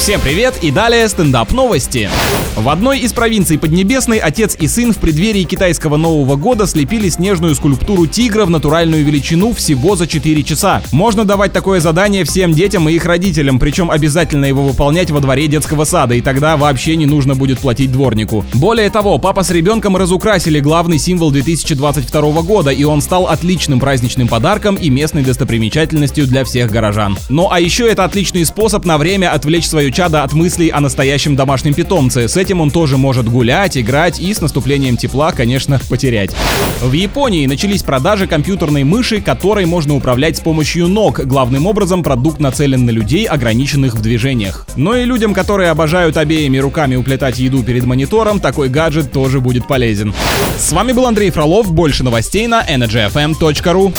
Всем привет и далее стендап новости. В одной из провинций Поднебесной отец и сын в преддверии китайского Нового года слепили снежную скульптуру тигра в натуральную величину всего за 4 часа. Можно давать такое задание всем детям и их родителям, причем обязательно его выполнять во дворе детского сада, и тогда вообще не нужно будет платить дворнику. Более того, папа с ребенком разукрасили главный символ 2022 года, и он стал отличным праздничным подарком и местной достопримечательностью для всех горожан. Ну а еще это отличный способ на время отвлечь свое чадо от мыслей о настоящем домашнем питомце. С этим он тоже может гулять, играть и с наступлением тепла, конечно, потерять. В Японии начались продажи компьютерной мыши, которой можно управлять с помощью ног. Главным образом продукт нацелен на людей, ограниченных в движениях. Но и людям, которые обожают обеими руками уплетать еду перед монитором, такой гаджет тоже будет полезен. С вами был Андрей Фролов. Больше новостей на energyfm.ru.